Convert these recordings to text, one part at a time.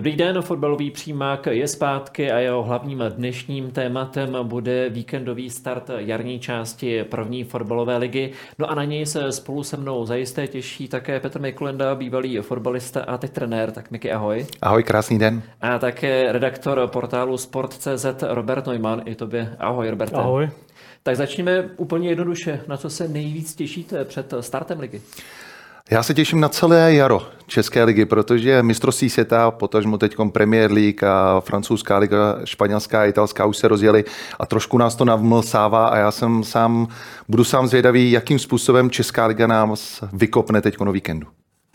Dobrý den, fotbalový přímák je zpátky a jeho hlavním dnešním tématem bude víkendový start jarní části první fotbalové ligy. No a na něj se spolu se mnou zajisté těší také Petr Mikulenda, bývalý fotbalista a teď trenér. Tak Miky, ahoj. Ahoj, krásný den. A také redaktor portálu Sport.cz Robert Neumann. I tobě ahoj, Robert. Ahoj. Tak začněme úplně jednoduše. Na co se nejvíc těšíte před startem ligy? Já se těším na celé jaro České ligy, protože mistrovství světa, potažmo teď Premier League a francouzská liga, španělská a italská už se rozjeli a trošku nás to navmlsává a já jsem sám, budu sám zvědavý, jakým způsobem Česká liga nám vykopne teď o víkendu.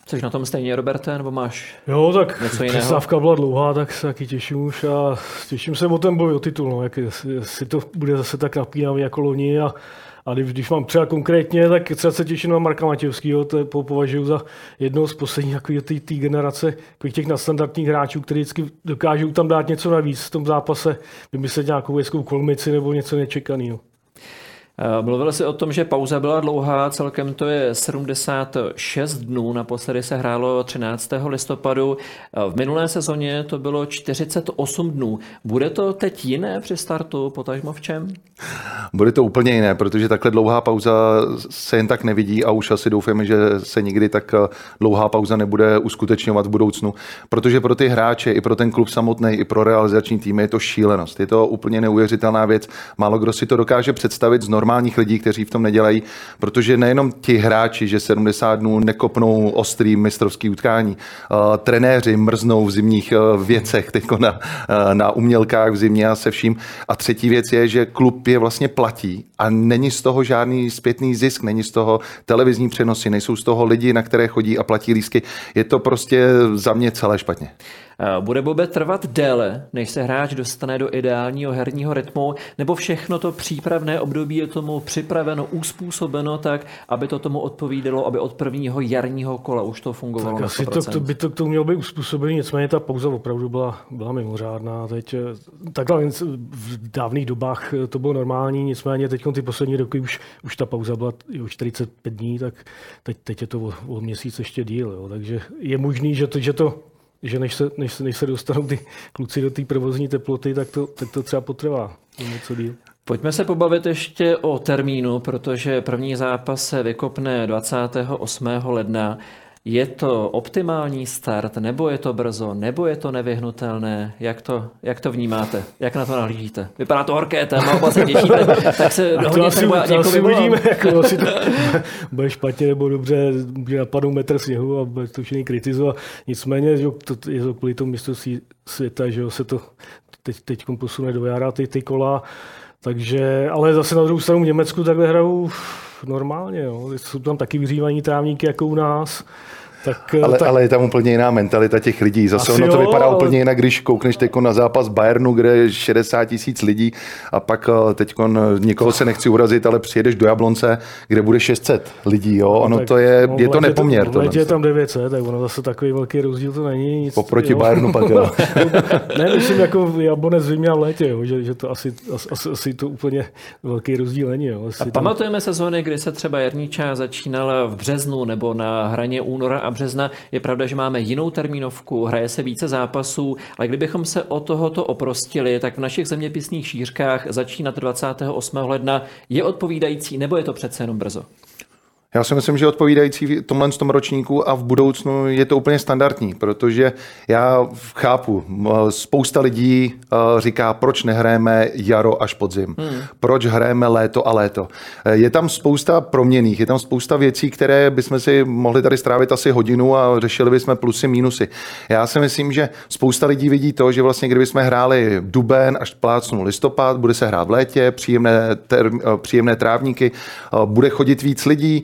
Což na tom stejně, Roberte, nebo máš Jo, tak něco jiného? přestávka byla dlouhá, tak se taky těším už a těším se o ten boj o titul, no, jak, jestli to bude zase tak napínavý jako loni a a když, mám třeba konkrétně, tak třeba se těším na Marka Matějovského, to po, považuji za jednoho z posledních té generace těch nadstandardních hráčů, kteří vždycky dokážou tam dát něco navíc v tom zápase, vymyslet nějakou hezkou kolmici nebo něco nečekaného. Eh, mluvil jsi o tom, že pauza byla dlouhá, celkem to je 76 dnů, naposledy se hrálo 13. listopadu. Eh, v minulé sezóně to bylo 48 dnů. Bude to teď jiné při startu, potažmo v čem? Bude to úplně jiné, protože takhle dlouhá pauza se jen tak nevidí a už asi doufáme, že se nikdy tak eh, dlouhá pauza nebude uskutečňovat v budoucnu, protože pro ty hráče, i pro ten klub samotný, i pro realizační tým je to šílenost. Je to úplně neuvěřitelná věc. Málo kdo si to dokáže představit z normálních lidí, kteří v tom nedělají, protože nejenom ti hráči, že 70 dnů nekopnou ostrý mistrovský utkání, uh, trenéři mrznou v zimních uh, věcech, teď na, uh, na umělkách v zimě a se vším. A třetí věc je, že klub je vlastně platí a není z toho žádný zpětný zisk, není z toho televizní přenosy, nejsou z toho lidi, na které chodí a platí lísky. Je to prostě za mě celé špatně. Eh, bude Bobe trvat déle, než se hráč dostane do ideálního herního rytmu, nebo všechno to přípravné období je tomu připraveno, uspůsobeno tak, aby to tomu odpovídalo, aby od prvního jarního kola už to fungovalo tak asi to, to, by to k tomu mělo být uspůsobené, nicméně ta pauza opravdu byla, byla mimořádná. Teď, eh, takhle v dávných dobách eh, to bylo normální, nicméně teď ty poslední roky už, už ta pauza byla už 45 dní, tak teď, teď je to o, o měsíc ještě díl. Jo. Takže je možný, že to, že to že než se, než, se, než se dostanou ty kluci do té provozní teploty, tak to, tak to třeba potrvá něco díl. Pojďme se pobavit ještě o termínu, protože první zápas se vykopne 28. ledna. Je to optimální start, nebo je to brzo, nebo je to nevyhnutelné? Jak to, jak to vnímáte? Jak na to nahlížíte? Vypadá to horké téma, oba se těšíte, tak se to hodně asi, to asi uvidíme, jako, asi to bude špatně nebo dobře, bude napadnout metr sněhu a bude to všichni kritizovat. Nicméně že to, je to kvůli tomu mistrovství světa, že se to teď, teď posune do jara ty, ty kola. Takže, ale zase na druhou stranu v Německu takhle hrajou normálně. Jo. Jsou tam taky vyřívaní trávníky jako u nás. Tak, ale, tak... ale je tam úplně jiná mentalita těch lidí. Zase Asi ono to jo, vypadá ale... úplně jinak, když koukneš teď na zápas Bayernu, kde je 60 tisíc lidí a pak eh, teď někoho se nechci urazit, ale přijedeš do Jablonce, kde bude 600 lidí. Jo? No, ono tak, to je, no, je to nepoměr. To, je tam 900, tak ono zase takový velký rozdíl to není. Nic, Poproti jo. Bayernu pak jo. ne, myslím jako Jablonec v zimě a v létě, jo? Že, že, to asi, asi, asi, to úplně velký rozdíl není. Jo? Asi a tam... pamatujeme sezóny, kdy se třeba jarní část začínala v březnu nebo na hraně února a března. Je pravda, že máme jinou termínovku, hraje se více zápasů, ale kdybychom se o tohoto oprostili, tak v našich zeměpisných šířkách začínat 28. ledna je odpovídající, nebo je to přece jenom brzo? Já si myslím, že odpovídající v tomhle tom ročníku a v budoucnu je to úplně standardní, protože já chápu, spousta lidí říká, proč nehrajeme jaro až podzim, hmm. proč hrajeme léto a léto. Je tam spousta proměných, je tam spousta věcí, které bychom si mohli tady strávit asi hodinu a řešili bychom plusy, mínusy. Já si myslím, že spousta lidí vidí to, že vlastně kdybychom hráli duben až plácnu listopad, bude se hrát v létě, příjemné, ter, příjemné trávníky, bude chodit víc lidí,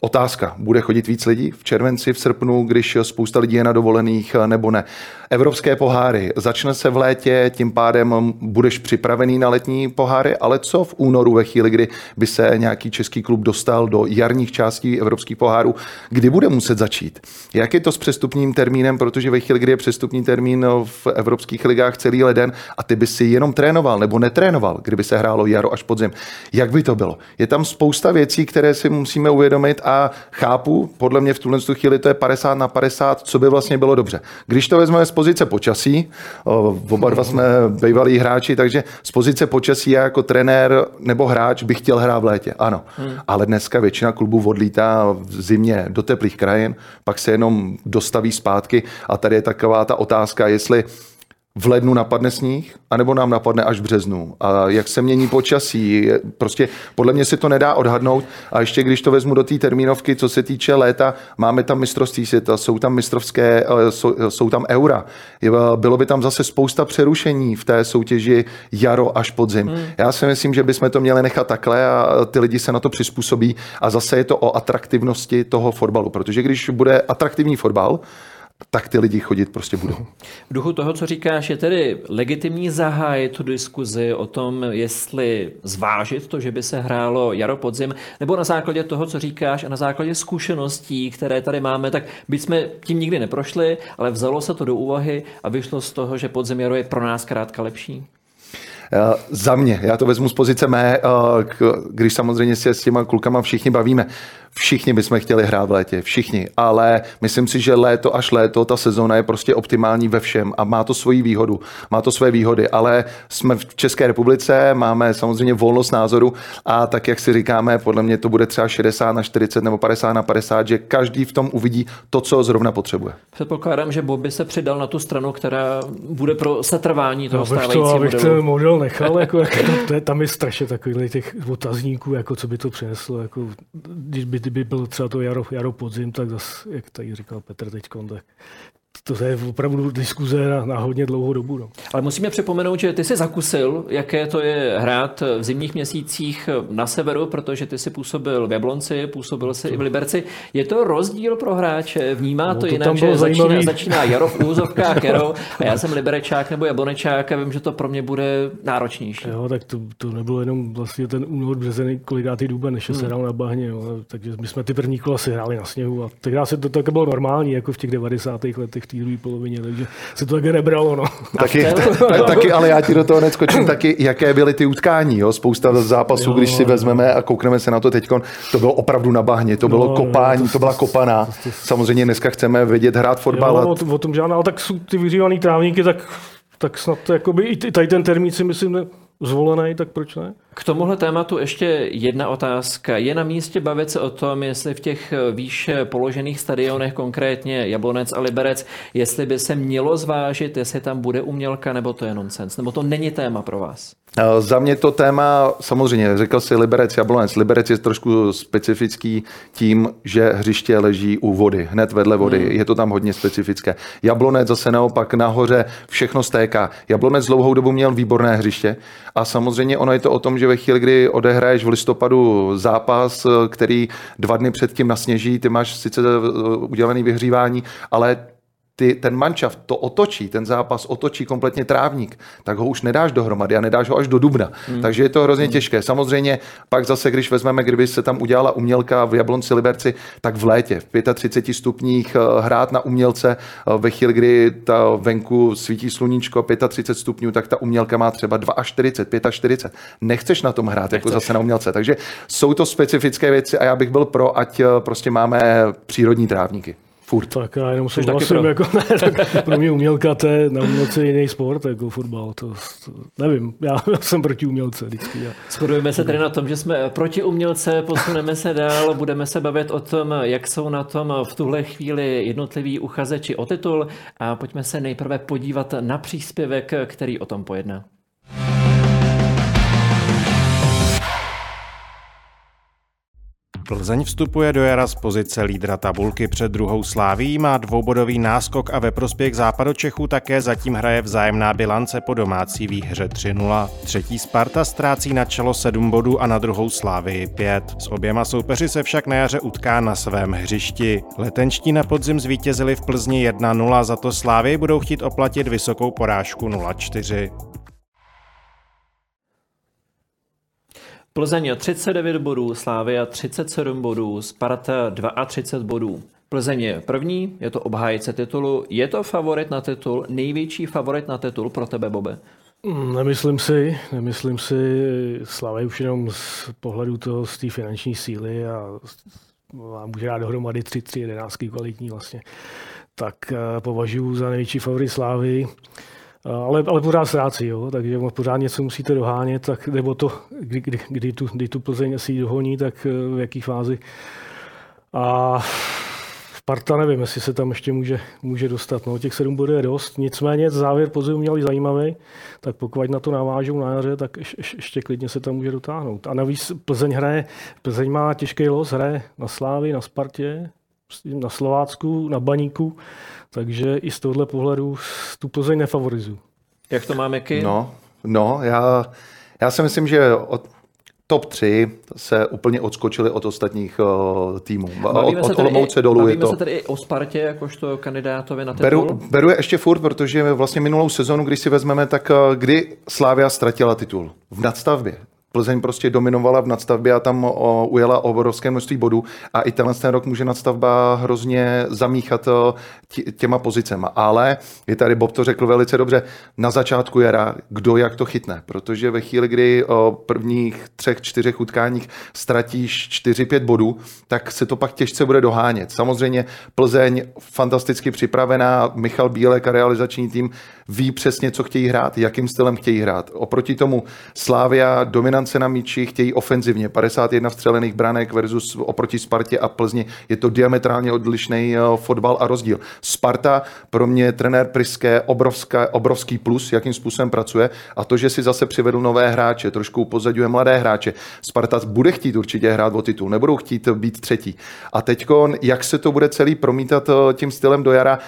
Otázka, bude chodit víc lidí v červenci, v srpnu, když spousta lidí je na dovolených nebo ne. Evropské poháry. Začne se v létě, tím pádem budeš připravený na letní poháry, ale co v únoru ve chvíli, kdy by se nějaký český klub dostal do jarních částí evropských pohárů, kdy bude muset začít? Jak je to s přestupním termínem, protože ve chvíli, kdy je přestupní termín v evropských ligách celý leden a ty by si jenom trénoval nebo netrénoval, kdyby se hrálo jaro až podzim, jak by to bylo? Je tam spousta věcí, které si musíme uvědomit a chápu, podle mě v tuhle chvíli to je 50 na 50, co by vlastně bylo dobře. Když to vezmeme z pozice počasí, oba dva jsme bývalí hráči, takže z pozice počasí já jako trenér nebo hráč bych chtěl hrát v létě, ano. Hmm. Ale dneska většina klubů odlítá v zimě do teplých krajin, pak se jenom dostaví zpátky a tady je taková ta otázka, jestli v lednu napadne sníh, anebo nám napadne až v březnu. A jak se mění počasí, prostě podle mě se to nedá odhadnout. A ještě když to vezmu do té termínovky, co se týče léta, máme tam mistrovství světa, jsou tam mistrovské, eh, jsou, jsou tam eura. Bylo by tam zase spousta přerušení v té soutěži jaro až podzim. Hmm. Já si myslím, že bychom to měli nechat takhle a ty lidi se na to přizpůsobí. A zase je to o atraktivnosti toho fotbalu, protože když bude atraktivní fotbal, tak ty lidi chodit prostě budou. V duchu toho, co říkáš, je tedy legitimní zahájit tu diskuzi o tom, jestli zvážit to, že by se hrálo jaro podzim, nebo na základě toho, co říkáš a na základě zkušeností, které tady máme, tak byť jsme tím nikdy neprošli, ale vzalo se to do úvahy a vyšlo z toho, že podzim jaro je pro nás krátka lepší. Uh, za mě, já to vezmu z pozice mé, uh, když samozřejmě se s těma klukama všichni bavíme. Všichni bychom chtěli hrát v létě, všichni, ale myslím si, že léto až léto, ta sezóna je prostě optimální ve všem a má to svoji výhodu, má to své výhody, ale jsme v České republice, máme samozřejmě volnost názoru a tak, jak si říkáme, podle mě to bude třeba 60 na 40 nebo 50 na 50, že každý v tom uvidí to, co zrovna potřebuje. Předpokládám, že Bobby se přidal na tu stranu, která bude pro setrvání toho no, stávajícího to, abych modelu. ten model nechal, jako, jako to, to je, tam je strašně takových těch otazníků, jako co by to přineslo, jako, když by kdyby byl třeba to jaro, jaro podzim, tak zase, jak tady říkal Petr teď, tak to je opravdu diskuze na, na hodně dlouhou dobu. No. Ale musíme připomenout, že ty jsi zakusil, jaké to je hrát v zimních měsících na severu, protože ty jsi působil v Jablonci, působil jsi i v Liberci. Je to rozdíl pro hráče? Vnímá no, to, to jinak, že začíná, začíná jaro v úzovkách, jaro, a já jsem Liberečák nebo Jablonečák a vím, že to pro mě bude náročnější. Jo, tak to, to nebylo jenom vlastně ten únor, březen, kolikátý duben, než hmm. se hrál na bahně. Jo. Takže my jsme ty první kola si hráli na sněhu a tehdy se to tak bylo normální, jako v těch 90. letech té druhé polovině, takže se to také nebralo. No. Taky, taky, ale já ti do toho neskočím taky, jaké byly ty utkání. Jo? Spousta zápasů, jo, když si vezmeme a koukneme se na to teď, to bylo opravdu na bahně, to bylo no, kopání, to, to byla kopaná. Samozřejmě dneska chceme vědět hrát fotbal. Jo, o, o tom žádná, ale tak jsou ty vyřívaný trávníky, tak, tak snad to jakoby, i tady ten termín si myslím, zvolený, tak proč ne? K tomuhle tématu ještě jedna otázka. Je na místě bavit se o tom, jestli v těch výše položených stadionech, konkrétně Jablonec a Liberec, jestli by se mělo zvážit, jestli tam bude umělka, nebo to je nonsens, nebo to není téma pro vás? Za mě to téma, samozřejmě, řekl si Liberec, Jablonec. Liberec je trošku specifický tím, že hřiště leží u vody, hned vedle vody. Hmm. Je to tam hodně specifické. Jablonec zase naopak nahoře všechno stéká. Jablonec dlouhou dobu měl výborné hřiště a samozřejmě ono je to o tom, že ve chvíli, kdy odehraješ v listopadu zápas, který dva dny předtím nasněží, ty máš sice udělaný vyhřívání, ale ty, ten manšaft to otočí, ten zápas otočí kompletně trávník, tak ho už nedáš dohromady a nedáš ho až do dubna. Hmm. Takže je to hrozně hmm. těžké. Samozřejmě pak zase, když vezmeme, kdyby se tam udělala umělka v Jablonci Liberci, tak v létě v 35 stupních eh, hrát na umělce eh, ve chvíli, kdy ta venku svítí sluníčko 35 stupňů, tak ta umělka má třeba 42, 45. Nechceš na tom hrát jako Nechceš. jako zase na umělce. Takže jsou to specifické věci a já bych byl pro, ať eh, prostě máme přírodní trávníky. Furt. Tak já jenom souhlasím, pro... jako, ne, tak pro mě umělka to je na umělce jiný sport, jako fotbal. To, to, nevím, já jsem proti umělce vždycky. Já. Shodujeme se tedy na tom, že jsme proti umělce, posuneme se dál, budeme se bavit o tom, jak jsou na tom v tuhle chvíli jednotliví uchazeči o titul a pojďme se nejprve podívat na příspěvek, který o tom pojedná. Plzeň vstupuje do jara z pozice lídra tabulky před druhou sláví, má dvoubodový náskok a ve prospěch Čechů také zatím hraje vzájemná bilance po domácí výhře 3-0. Třetí Sparta ztrácí na čelo 7 bodů a na druhou slávii 5. S oběma soupeři se však na jaře utká na svém hřišti. Letenští na podzim zvítězili v Plzni 1-0, za to Slávy budou chtít oplatit vysokou porážku 0-4. Plzeň 39 bodů, Slávia 37 bodů, Sparta 32 bodů. Plzeň je první, je to obhájce titulu, je to favorit na titul, největší favorit na titul pro tebe, Bobe? Mm, nemyslím si, nemyslím si, Slavě už jenom z pohledu toho, z té finanční síly a, může dát dohromady 3 3 jedenáctky kvalitní vlastně, tak eh, považuji za největší favorit Slávy. Ale, ale pořád ztrácí, jo? takže pořád něco musíte dohánět, tak, nebo to, kdy, kdy, kdy, tu, kdy tu Plzeň asi dohoní, tak eh, v jaký fázi. A Sparta nevím, jestli se tam ještě může, může dostat. No, těch sedm bodů je dost, nicméně závěr podzimu měl zajímavý, tak pokud na to navážou na jaře, tak ješ, ještě klidně se tam může dotáhnout. A navíc Plzeň hraje, Plzeň má těžký los, hraje na Slávy, na Spartě, na Slovácku, na Baníku, takže i z tohohle pohledu tu Plzeň nefavorizuju. Jak to máme, Ky? No, no já, já si myslím, že od top 3 se úplně odskočili od ostatních uh, týmů. Bavíme od, od Olomouce dolů je to. se tedy i o Spartě, jakožto kandidátovi na titul? Beru, beru je ještě furt, protože vlastně minulou sezonu, když si vezmeme, tak uh, kdy Slávia ztratila titul? V nadstavbě. Plzeň prostě dominovala v nadstavbě a tam ujela obrovské množství bodů a i tenhle ten rok může nadstavba hrozně zamíchat těma pozicema. Ale je tady, Bob to řekl velice dobře, na začátku jara, kdo jak to chytne, protože ve chvíli, kdy o prvních třech, čtyřech utkáních ztratíš 4-5 bodů, tak se to pak těžce bude dohánět. Samozřejmě Plzeň fantasticky připravená, Michal Bílek a realizační tým ví přesně, co chtějí hrát, jakým stylem chtějí hrát. Oproti tomu Slávia, dominance na míči, chtějí ofenzivně. 51 vstřelených branek versus oproti Spartě a Plzni. Je to diametrálně odlišný eh, fotbal a rozdíl. Sparta pro mě trenér Priské obrovská, obrovský plus, jakým způsobem pracuje a to, že si zase přivedl nové hráče, trošku upozadňuje mladé hráče. Sparta bude chtít určitě hrát o titul, nebudou chtít být třetí. A teď, jak se to bude celý promítat eh, tím stylem do jara,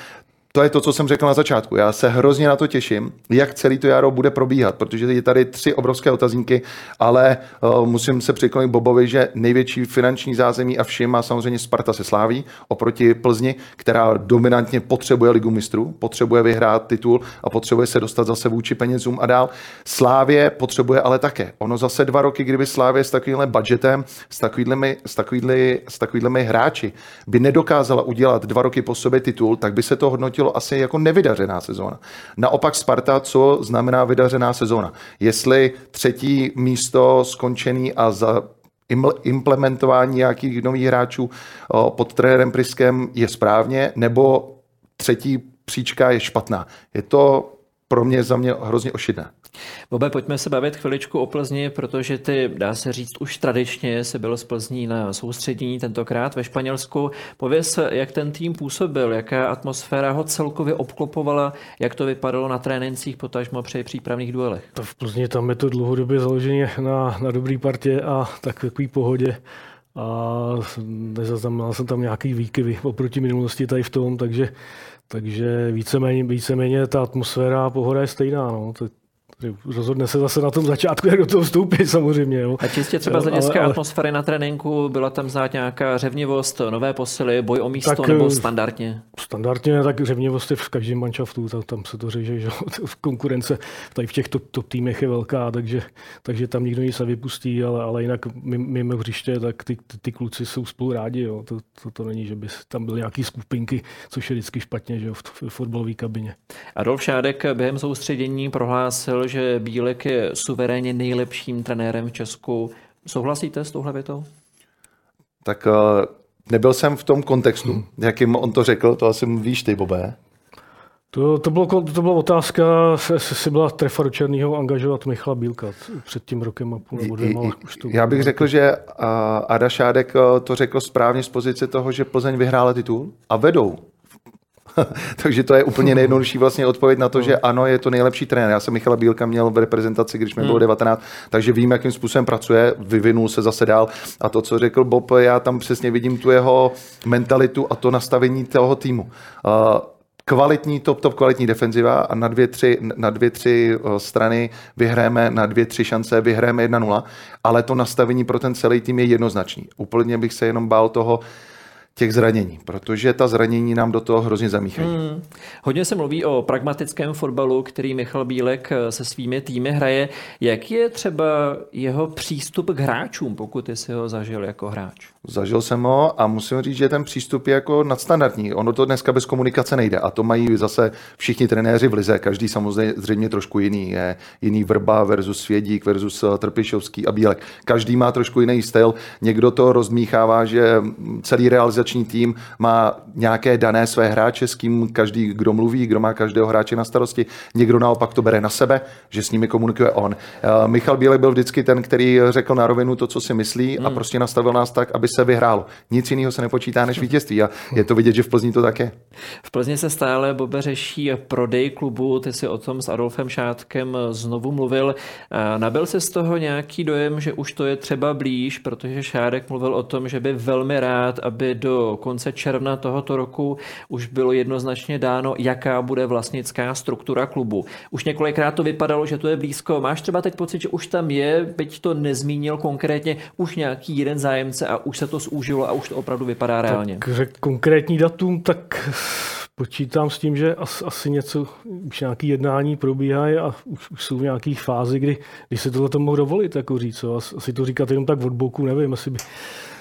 to je to, co jsem řekl na začátku. Já se hrozně na to těším, jak celý to jaro bude probíhat, protože je tady tři obrovské otazníky, ale uh, musím se přiklonit Bobovi, že největší finanční zázemí a všim má samozřejmě Sparta se sláví oproti Plzni, která dominantně potřebuje ligu mistrů, potřebuje vyhrát titul a potřebuje se dostat zase vůči penězům a dál. Slávě potřebuje ale také. Ono zase dva roky, kdyby Slávě s takovýmhle budgetem, s takovými, s takovými, s takovými hráči by nedokázala udělat dva roky po sobě titul, tak by se to hodnotilo hodnotilo asi jako nevydařená sezóna. Naopak Sparta, co znamená vydařená sezóna? Jestli třetí místo skončený a za implementování nějakých nových hráčů pod trenérem Priskem je správně, nebo třetí příčka je špatná. Je to pro mě za mě hrozně ošidné. Bobe, pojďme se bavit chviličku o Plzni, protože ty, dá se říct, už tradičně se byl z Plzní na soustředění, tentokrát ve Španělsku. Pověz, jak ten tým působil, jaká atmosféra ho celkově obklopovala, jak to vypadalo na trénincích, potažmo při přípravných duelech. To v Plzni tam je to dlouhodobě založeně na, na dobrý partě a takový pohodě a nezaznamenal jsem tam nějaký výkyvy oproti minulosti tady v tom, takže takže víceméně, víceméně ta atmosféra a pohoda je stejná. No. To, rozhodne se zase na tom začátku, jak do toho vstoupit samozřejmě. Jo. A čistě třeba z hlediska ale... atmosféry na tréninku, byla tam znát nějaká řevnivost, nové posily, boj o místo tak, nebo standardně? Standardně, tak řevnivost je v každém manšaftu, tam, tam se to řeže, že v konkurence tady v těch top, top týmech je velká, takže, takže tam nikdo nic nevypustí, ale, ale jinak mimo hřiště, tak ty, ty, ty, kluci jsou spolu rádi, jo. To, to, to, není, že by tam byly nějaké skupinky, což je vždycky špatně, že jo, v, v fotbalové kabině. Adolf Šádek během soustředění prohlásil, že Bílek je suverénně nejlepším trenérem v Česku. Souhlasíte s touhle větou? Tak uh Nebyl jsem v tom kontextu, jakým on to řekl, to asi víš ty, Bobé. To, to, bylo, to byla otázka, jestli byla trefa do Černého angažovat Michala Bílka před tím rokem a půl nebo dvěma. Už to Já bych řekl, že Ada Šádek to řekl správně z pozice toho, že Plzeň vyhrála titul a vedou Takže to je úplně nejjednodušší vlastně odpověď na to, že ano, je to nejlepší trenér. Já jsem Michala Bílka měl v reprezentaci, když mi bylo 19, hmm. takže vím, jakým způsobem pracuje, vyvinul se zase dál. A to, co řekl Bob, já tam přesně vidím tu jeho mentalitu a to nastavení toho týmu. kvalitní, top, top kvalitní defenziva a na dvě, tři, na dvě, tři strany vyhráme, na dvě, tři šance vyhráme 1-0, ale to nastavení pro ten celý tým je jednoznačný. Úplně bych se jenom bál toho, těch zranění, protože ta zranění nám do toho hrozně zamíchají. Hmm. Hodně se mluví o pragmatickém fotbalu, který Michal Bílek eh, se svými týmy hraje. Jak je třeba jeho přístup k hráčům, pokud jsi ho zažil jako hráč? Zažil jsem ho a musím říct, že ten přístup je jako nadstandardní. Ono to dneska bez komunikace nejde a to mají zase všichni trenéři v lize, každý samozřejmě zřejmě trošku jiný. Je jiný Vrba versus Svědík versus eh, Trpišovský a Bílek. Každý má trošku jiný styl. Někdo to rozmíchává, že celý realizační tým má nějaké dané své hráče, s kým každý, kdo mluví, kdo má každého hráče na starosti. Někdo naopak to bere na sebe, že s nimi komunikuje on. Eh, Michal Bílek byl vždycky ten, který řekl na rovinu to, co si myslí a hmm. prostě nastavil nás tak, aby se vyhrálo. Nic jiného se nepočítá než vítězství a je to vidět, že v Plzni to tak je. V Plzni se stále, Bobe, řeší prodej klubu, ty si o tom s Adolfem Šátkem znovu mluvil. Nabil se z toho nějaký dojem, že už to je třeba blíž, protože Šádek mluvil o tom, že by velmi rád, aby do konce června tohoto roku už bylo jednoznačně dáno, jaká bude vlastnická struktura klubu. Už několikrát to vypadalo, že to je blízko. Máš třeba teď pocit, že už tam je, byť to nezmínil konkrétně, už nějaký jeden zájemce a už se to zúžilo a už to opravdu vypadá reálně. Tak řek konkrétní datum, tak počítám s tím, že asi, asi něco, už nějaký jednání probíhají a už, už jsou v nějaké fázi, kdy, kdy se tohle to mohl dovolit, jako říct. Asi to říkat jenom tak od boku, nevím, asi by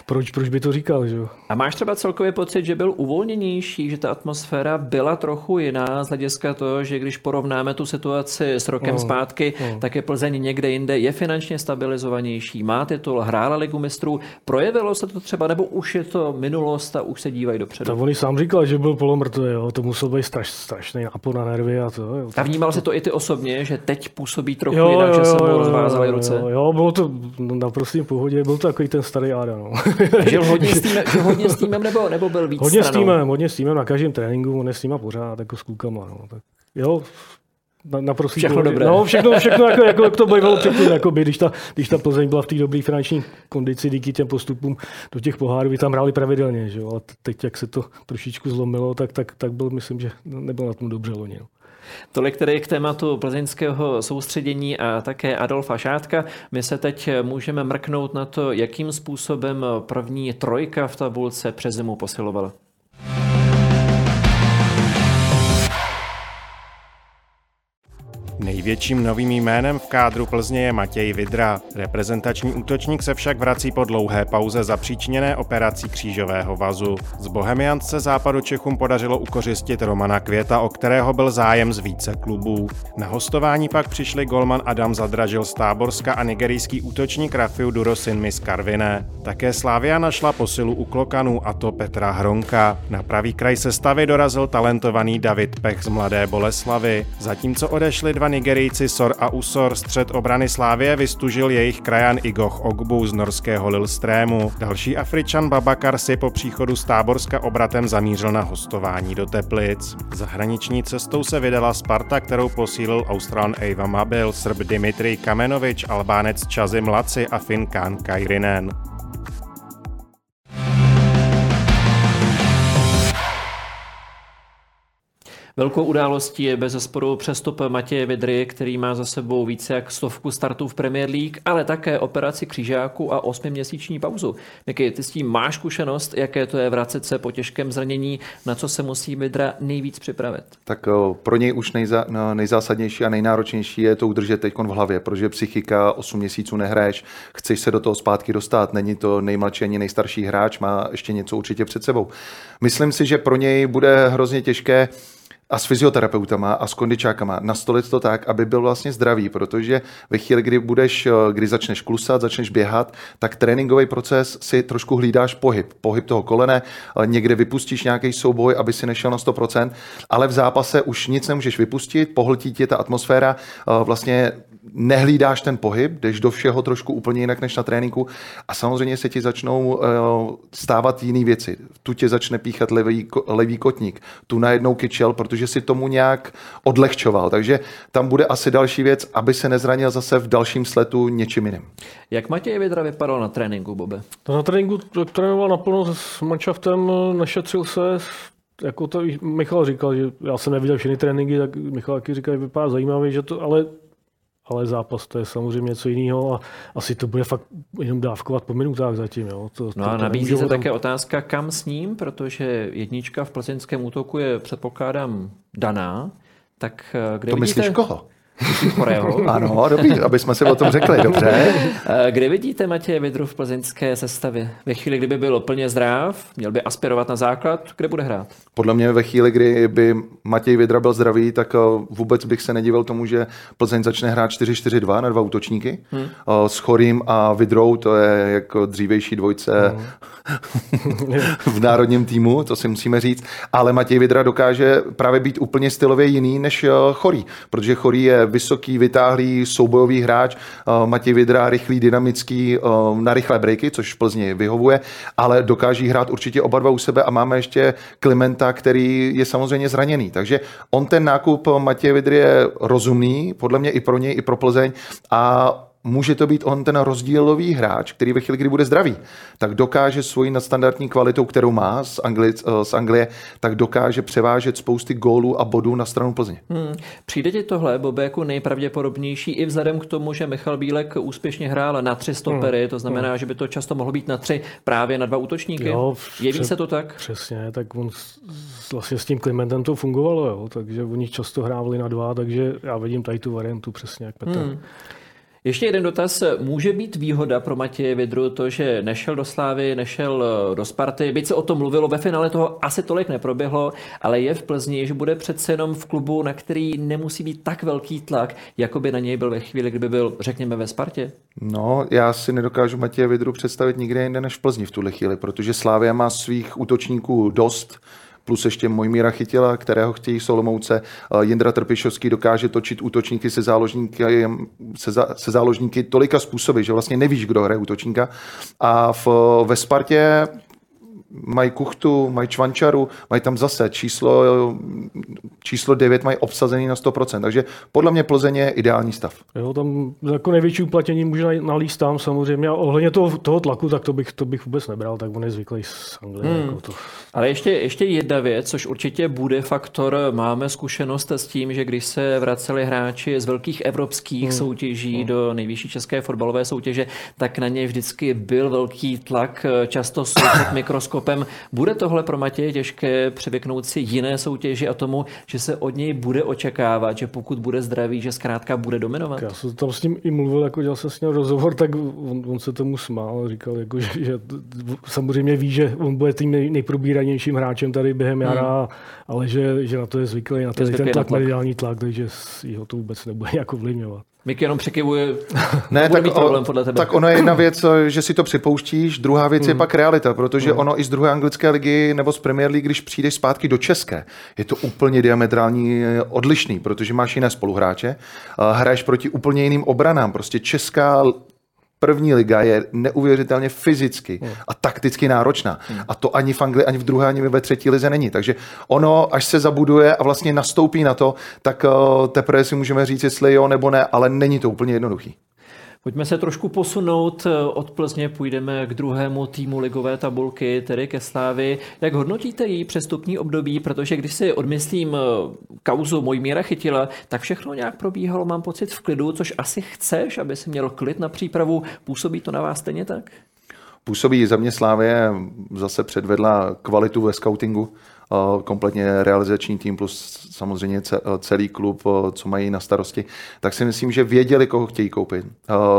proč, proč by to říkal, že jo? A máš třeba celkově pocit, že byl uvolněnější, že ta atmosféra byla trochu jiná z hlediska toho, že když porovnáme tu situaci s rokem no, zpátky, no. tak je Plzeň někde jinde, je finančně stabilizovanější, má titul, hrála ligu mistrů, projevilo se to třeba, nebo už je to minulost a už se dívají dopředu? Tak on sám říkal, že byl polomrtvý, jo, to musel být straš, strašný nápor na nervy a to. Jo. A vnímal si to i ty osobně, že teď působí trochu jo, jinak, jo, že se mu rozvázaly ruce? Jo, jo, bylo to na prostým pohodě, byl to takový ten starý Áda, no. Žil hodně s týmem, žil hodně s týmem nebo, nebo byl víc Hodně stranou? s týmem, hodně s týmem na každém tréninku, on je s týma pořád, jako s klukama. No. Tak, jo, na, na prosím, všechno dobré. No, všechno, všechno jako, jako, jak to bývalo předtím, jako by, když, ta, když ta Plzeň byla v té dobré finanční kondici díky těm postupům do těch pohárů, by tam hráli pravidelně, že jo? a teď, jak se to trošičku zlomilo, tak, tak, tak byl, myslím, že nebyl na tom dobře loni. No. Tolik tedy k tématu plzeňského soustředění a také Adolfa Šátka. My se teď můžeme mrknout na to, jakým způsobem první trojka v tabulce přes zimu posilovala. Největším novým jménem v kádru Plzně je Matěj Vidra. Reprezentační útočník se však vrací po dlouhé pauze zapříčněné operací křížového vazu. Z Bohemiance západu Čechům podařilo ukořistit Romana Květa, o kterého byl zájem z více klubů. Na hostování pak přišli golman Adam Zadražil z Táborska a nigerijský útočník Rafiu Durosin z Karviné. Také Slávia našla posilu u Klokanů a to Petra Hronka. Na pravý kraj sestavy dorazil talentovaný David Pech z Mladé Boleslavy. Zatímco odešli dva Nigerijci Sor a Usor střed obrany Slávě vystužil jejich krajan Igoch Ogbu z norského Lilstrému. Další Afričan Babakar si po příchodu z Táborska obratem zamířil na hostování do Teplic. Zahraniční cestou se vydala Sparta, kterou posílil Australan Eva Mabil, Srb Dimitri Kamenovič, Albánec Čazim Laci a Fin Khan Kairinen. Velkou událostí je bez zesporu přestup Matěje Vidry, který má za sebou více jak stovku startů v Premier League, ale také operaci křížáku a osmiměsíční pauzu. Miky, ty s tím máš zkušenost, jaké to je vracet se po těžkém zranění, na co se musí Vidra nejvíc připravit? Tak pro něj už nejza, no, nejzásadnější a nejnáročnější je to udržet teď v hlavě, protože psychika 8 měsíců nehraješ, chceš se do toho zpátky dostat, není to nejmladší ani nejstarší hráč, má ještě něco určitě před sebou. Myslím si, že pro něj bude hrozně těžké a s fyzioterapeutama a s kondičákama. Nastolit to tak, aby byl vlastně zdravý, protože ve chvíli, kdy budeš, eh, kdy začneš klusat, začneš běhat, tak tréninkový proces si trošku hlídáš pohyb, pohyb toho kolene, eh, někde vypustíš nějaký souboj, aby si nešel na 100%, ale v zápase už nic nemůžeš vypustit, pohltí tě ta atmosféra, eh, vlastně nehlídáš ten pohyb, jdeš do všeho trošku úplně jinak než na tréninku a samozřejmě se ti začnou stávat jiné věci. Tu tě začne píchat levý, levý kotník, tu najednou kyčel, protože si tomu nějak odlehčoval. Takže tam bude asi další věc, aby se nezranil zase v dalším sletu něčím jiným. Jak Matěj Vidra vypadal na tréninku, Bobe? Na tréninku trénoval naplno s manšaftem, našetřil se, jako to Michal říkal, že já jsem neviděl všechny tréninky, tak Michal taky říkal, že vypadá zajímavý, že to, ale ale zápas to je samozřejmě něco jiného a asi to bude fakt jenom dávkovat po minutách zatím. Jo. To, no a nabízí se tam... také otázka, kam s ním, protože jednička v plzeňském útoku je, předpokládám, daná. Tak eh, kde to vidíte... myslíš koho? Chorého. ano, dobrý, aby jsme si o tom řekli, dobře. Eh, kde vidíte Matěje Vidru v plzeňské sestavě? Ve chvíli, kdyby byl plně zdrav, měl by aspirovat na základ, kde bude hrát? Podle mě ve chvíli, kdy by Matěj Vidra byl zdravý, tak eh, vůbec bych se nedivil tomu, že Plzeň začne hrát 4-4-2 na dva útočníky. Hmm. Eh, s Chorým a Vidrou, to je jako dřívější dvojce hmm. v národním týmu, to si musíme říct. Ale Matěj Vidra dokáže právě být úplně stylově jiný než Chorý, protože Chorý je vysoký, vytáhlý, soubojový hráč, eh, Matěj Vidra, rychlý, dynamický eh, na rychlé breaky, což v Plzni vyhovuje, ale dokáží hrát určitě oba dva u sebe a máme ještě Klimenta, který je samozřejmě zraněný. Takže on ten nákup Matěje Vidry je rozumný, podle mě i pro něj, i pro Plzeň a může to být on ten rozdílový hráč, který ve chvíli, kdy bude zdravý, tak dokáže svoji nadstandardní kvalitou, kterou má z, Anglie, eh, z Anglie, tak dokáže převážet spousty gólů a bodů na stranu Plzně. Hmm. Přijde ti tohle, Bobe, jako nejpravděpodobnější i vzhledem k tomu, že Michal Bílek úspěšně hrál na tři stopery, hmm. to znamená, hmm. že by to často mohlo být na tři právě na dva útočníky. Jo, Jeví se to tak? Přesně, tak on vlastně s tím Klimentem to fungovalo, jo, takže oni často hrávali na dva, takže já vidím tady tu variantu přesně jak Petr. Hmm. Ještě jeden dotaz. Může být výhoda pro Matěje Vidru to, že nešel do Slávy, nešel eh, do Sparty, byť se o tom mluvilo, ve finále toho asi tolik neproběhlo, ale je v Plzni, že bude přece jenom v klubu, na který nemusí být tak velký tlak, jako by na něj byl ve chvíli, kdyby byl, řekněme, ve Spartě? No, já si nedokážu Matěje Vidru představit nikde jinde než v Plzni v tuhle chvíli, protože Slávia má svých útočníků dost, plus ještě Mojmíra Chytila, kterého chtějí Solomouce. Jindra Trpišovský dokáže točit útočníky se záložníky, se, za, se záložníky tolika způsoby, že vlastně nevíš, kdo hraje útočníka. A v, ve Spartě mají kuchtu, mají čvančaru, mají tam zase číslo, číslo 9 mají obsazený na 100%, takže podle mě Plzeň je ideální stav. Jo, tam jako největší uplatnění může nalíst tam samozřejmě a ohledně toho, toho tlaku, tak to bych, to bych vůbec nebral, tak on je zvyklý z Anglie. Hmm. Jako to. Ale ještě, ještě jedna věc, což určitě bude faktor, máme zkušenost s tím, že když se vraceli hráči z velkých evropských hmm. soutěží hmm. do nejvyšší české fotbalové soutěže, tak na ně vždycky byl velký tlak, často jsou pod mikroskopem. Bude tohle pro Matěje těžké přivyknout si jiné soutěži a tomu, že se od něj bude očekávat, že pokud bude zdravý, že zkrátka bude dominovat? Já jsem tam s ním i mluvil, jako dělal jsem s ním rozhovor, tak on, on se tomu smál, říkal, jako, že, že samozřejmě ví, že on bude tím nej, nejprobíranějším hráčem tady během jara, hmm. ale že, že na to je zvyklý, na to je ten tlak, tlak, mediální tlak, takže jeho to vůbec nebude jako ovlivňovat. Mik jenom překivuje. Ne, tak, problém podle tebe. tak ono je jedna věc, že si to připouštíš, druhá věc hmm. je pak realita, protože hmm. ono i z druhé anglické ligy nebo z Premier League, když přijdeš zpátky do České, je to úplně diametrální odlišný, protože máš jiné spoluhráče, hraješ proti úplně jiným obranám, prostě česká první liga je neuvěřitelně fyzicky hmm. a takticky náročná. Hmm. A to ani v Anglii, ani v druhé, ani ve třetí lize není. Takže ono, až se zabuduje a vlastně nastoupí na to, tak uh, teprve si můžeme říct, jestli jo nebo ne, ale není to úplně jednoduchý. Pojďme se trošku posunout od Plzně, půjdeme k druhému týmu ligové tabulky, tedy ke Slávy. Jak hodnotíte její přestupní období, protože když si odmyslím kauzu Mojmíra chytila, tak všechno nějak probíhalo, mám pocit, v klidu, což asi chceš, aby si měl klid na přípravu. Působí to na vás stejně tak? Působí za mě Slávě, zase předvedla kvalitu ve scoutingu kompletně realizační tým plus samozřejmě celý klub, co mají na starosti, tak si myslím, že věděli, koho chtějí koupit.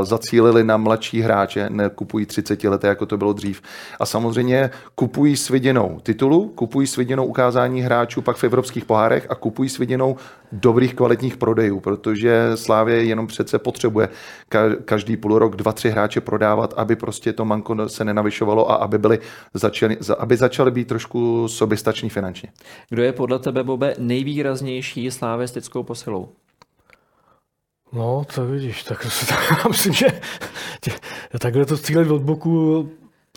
Zacílili na mladší hráče, nekupují 30 leté, jako to bylo dřív. A samozřejmě kupují s viděnou titulu, kupují s viděnou ukázání hráčů pak v evropských pohárech a kupují s viděnou dobrých kvalitních prodejů, protože Slávě jenom přece potřebuje každý půl rok dva, tři hráče prodávat, aby prostě to manko se nenavyšovalo a aby, byli začali, aby začali být trošku soběstační. Kdo je podle tebe, Bobe, nejvýraznější slávistickou posilou? No, tak vidíš, tak, tak já myslím, že tě, takhle to cílit od boku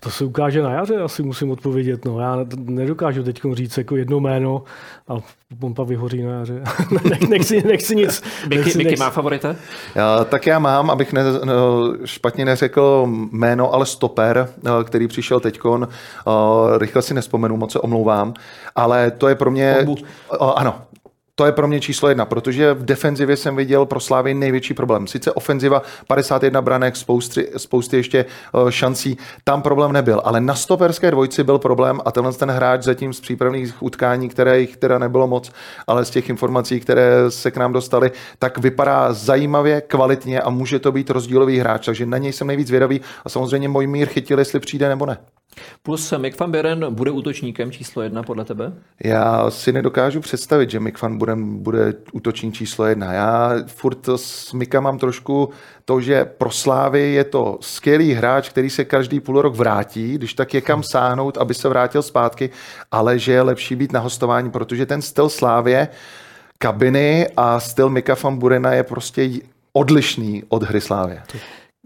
to se ukáže na jaře, asi musím odpovědět. No, já nedokážu teď říct jako jedno jméno a pompa vyhoří na jaře. nechci, nechci nic. Miky, Miky má favorita? Já, tak já mám, abych ne, no, špatně neřekl jméno, ale stoper, eh, který přišel teďkon. Eh, rychle si nespomenu, moc se omlouvám, ale to je pro mě... Ombu. Ano, to je pro mě číslo jedna, protože v defenzivě jsem viděl pro Slávy největší problém. Sice ofenziva 51 branek, spousty, spousty ještě uh, šancí, tam problém nebyl, ale na stoperské dvojci byl problém a tenhle ten hráč zatím z přípravných utkání, které jich teda nebylo moc, ale z těch informací, které se k nám dostaly, tak vypadá zajímavě, kvalitně a může to být rozdílový hráč, takže na něj jsem nejvíc vědavý a samozřejmě můj mír chytil, jestli přijde nebo ne. Plus Mick van Buren bude útočníkem číslo jedna podle tebe? Já si nedokážu představit, že Mick van Buren bude útočník číslo jedna. Já furt s Mika mám trošku to, že pro Slávy je to skvělý hráč, který se každý půl rok vrátí, když tak je kam sáhnout, aby se vrátil zpátky, ale že je lepší být na hostování, protože ten styl Slávě, kabiny a styl Mika van Burena je prostě odlišný od hry Slávě.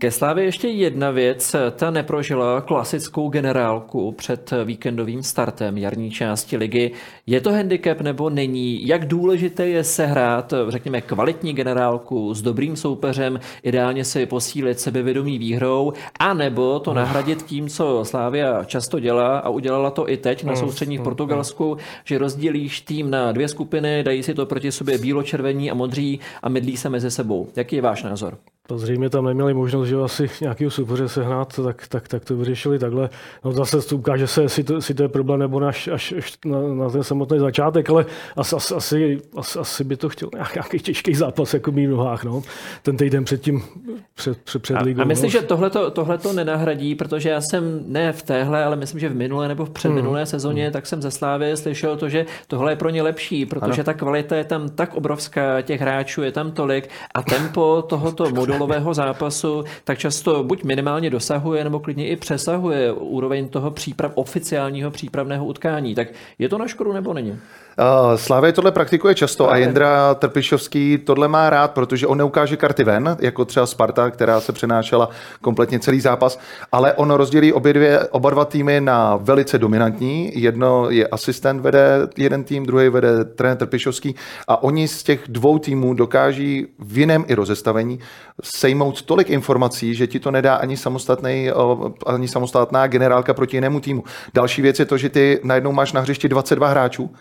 Ke Slávě ještě jedna věc. Ta neprožila klasickou generálku před víkendovým startem jarní části ligy. Je to handicap nebo není? Jak důležité je sehrát, řekněme, kvalitní generálku s dobrým soupeřem, ideálně si posílit sebevědomí výhrou, anebo to nahradit tím, co Slávia často dělá a udělala to i teď na soustřední v mm, Portugalsku, že rozdílíš tým na dvě skupiny, dají si to proti sobě bílo-červení a modří a mydlí se mezi sebou. Jaký je váš názor? To zřejmě tam neměli možnost, že asi nějakého soupeře sehnat, tak, tak, tak to vyřešili takhle. No zase to ukáže se, jestli to, jestli to je problém nebo až, až, až na, na, ten samotný začátek, ale asi, asi, asi, asi, asi by to chtěl nějaký těžký zápas jako mý nohách, no. ten týden předtím, před, před, před ligou. A, a myslím, no. že tohle to nenahradí, protože já jsem ne v téhle, ale myslím, že v minulé nebo v předminulé hmm. sezóně, hmm. tak jsem ze Slávy slyšel to, že tohle je pro ně lepší, protože ano. ta kvalita je tam tak obrovská, těch hráčů je tam tolik a tempo tohoto modu fotbalového zápasu tak často buď minimálně dosahuje, nebo klidně i přesahuje úroveň toho příprav, oficiálního přípravného utkání. Tak je to na škodu nebo není? Slávě tohle praktikuje často a Jindra Trpišovský tohle má rád, protože on neukáže karty ven, jako třeba Sparta, která se přenášela kompletně celý zápas, ale on rozdělí obě dvě, oba dva týmy na velice dominantní. Jedno je asistent, vede jeden tým, druhý vede trenér Trpišovský a oni z těch dvou týmů dokáží v jiném i rozestavení sejmout tolik informací, že ti to nedá ani, samostatný, ani samostatná generálka proti jinému týmu. Další věc je to, že ty najednou máš na hřišti 22 hráčů,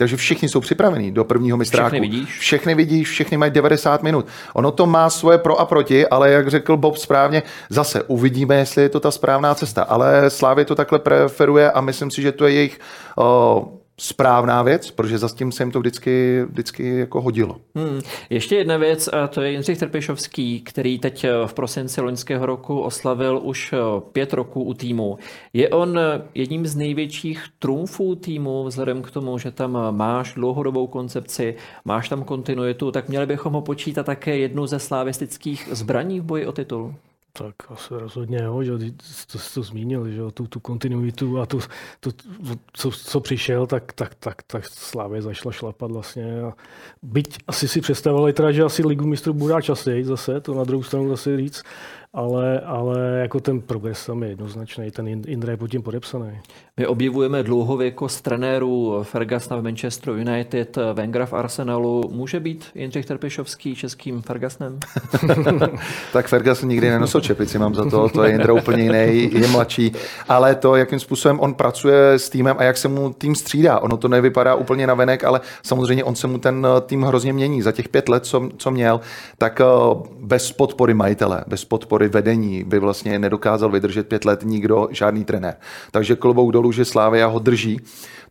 takže všichni jsou připravení do prvního mistráku. Všechny vidíš? Všechny vidíš, všechny mají 90 minut. Ono to má svoje pro a proti, ale jak řekl Bob správně, zase uvidíme, jestli je to ta správná cesta. Ale Slávě to takhle preferuje a myslím si, že to je jejich správná věc, protože za tím se jim to vždycky, vždycky jako hodilo. Hmm. Ještě jedna věc, a to je Jindřich Trpišovský, který teď eh, v prosinci loňského roku oslavil už eh, pět roků u týmu. Je on eh, jedním z největších trumfů týmu, vzhledem k tomu, že tam máš dlouhodobou koncepci, máš tam kontinuitu, tak měli bychom ho počítat také jednu ze slavistických zbraní v boji o titul? Tak asi rozhodně, jo, že to, to, zmínil, že tu, tu kontinuitu a tu, tu, co, co, přišel, tak, tak, tak, tak Slávě zašla šlapat vlastně. A byť asi si představovali teda, že asi ligu mistrů bude častěji zase, to na druhou stranu zase říct, ale, ale jako ten progres tam je jednoznačný, ten Indra je pod tím podepsaný. My objevujeme dlouhověkost trenérů Fergusona v Manchesteru United, Wengra v Arsenalu. Může být Jindřich Trpišovský českým Fergusonem? tak Ferguson nikdy nenosil čepici, mám za to, to je Jindra úplně jiný, je mladší, ale to, jakým způsobem on pracuje s týmem a jak se mu tým střídá, ono to nevypadá úplně na venek, ale samozřejmě on se mu ten tým hrozně mění. Za těch pět let, co, co měl, tak eh, bez podpory majitele, bez podpory nábory vedení by vlastně nedokázal vydržet pět let nikdo, žádný trenér. Takže klobouk dolů, že Slávia ho drží.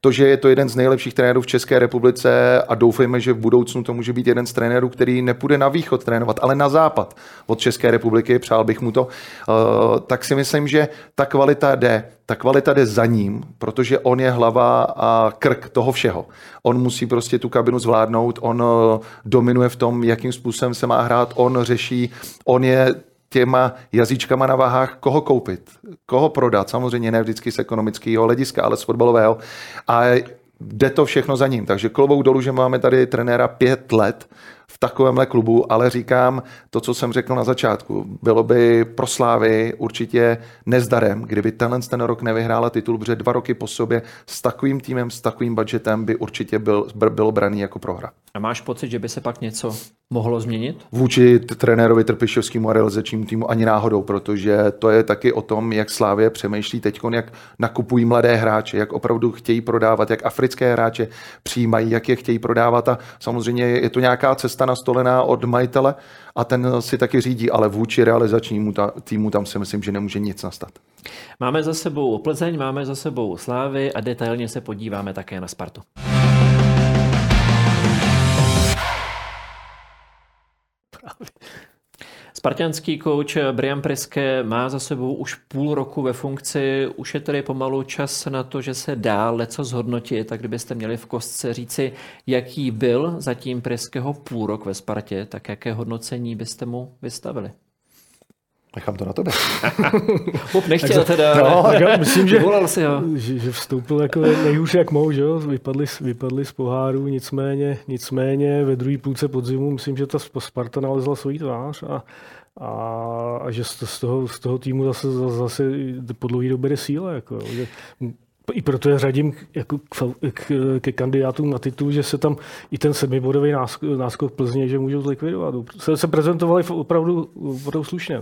To, že je to jeden z nejlepších trenérů v České republice a doufejme, že v budoucnu to může být jeden z trenérů, který nepůjde na východ trénovat, ale na západ od České republiky, přál bych mu to, uh, tak si myslím, že ta kvalita jde. Ta kvalita jde za ním, protože on je hlava a krk toho všeho. On musí prostě tu kabinu zvládnout, on uh, dominuje v tom, jakým způsobem se má hrát, on řeší, on je těma jazyčkama na váhách, koho koupit, koho prodat, samozřejmě ne vždycky z ekonomického hlediska, ale z fotbalového. A jde to všechno za ním. Takže klobouk dolů, že máme tady trenéra pět let, v takovémhle klubu, ale říkám to, co jsem řekl na začátku. Bylo by pro Slávy určitě nezdarem, kdyby tenhle ten rok nevyhrála titul, protože dva roky po sobě s takovým týmem, s takovým budgetem by určitě byl, bylo braný jako prohra. A máš pocit, že by se pak něco mohlo změnit? Vůči trenérovi Trpišovskému a realizačnímu týmu ani náhodou, protože to je taky o tom, jak Slávě přemýšlí teď, jak nakupují mladé hráče, jak opravdu chtějí prodávat, jak africké hráče přijímají, jak je chtějí prodávat a samozřejmě je to nějaká cesta nastolená od majitele a ten si taky řídí, ale vůči realizačnímu týmu tam si myslím, že nemůže nic nastat. Máme za sebou Plzeň, máme za sebou Slávy a detailně se podíváme také na Spartu. Spartianský kouč Brian Priske má za sebou už půl roku ve funkci, už je tedy pomalu čas na to, že se dá leco zhodnotit, tak kdybyste měli v kostce říci, jaký byl zatím Priskeho půl rok ve Spartě, tak jaké hodnocení byste mu vystavili? Nechám to na tebe. Bob nechtěl teda. No, já myslím, že, si ho. Že, že, vstoupil jako nejhůř jak mohl, že jo? Vypadli, vypadli z poháru, nicméně, nicméně ve druhé půlce podzimu myslím, že ta Sparta nalezla svůj tvář a, a, a že z toho, z toho týmu zase, zase po dlouhý době jde síla. Jako, že i proto je řadím jako k, k, ke kandidátům na titul, že se tam i ten sedmibodový náskok, náskok Plzně, že můžou zlikvidovat. Se, se prezentovali opravdu, opravdu slušně.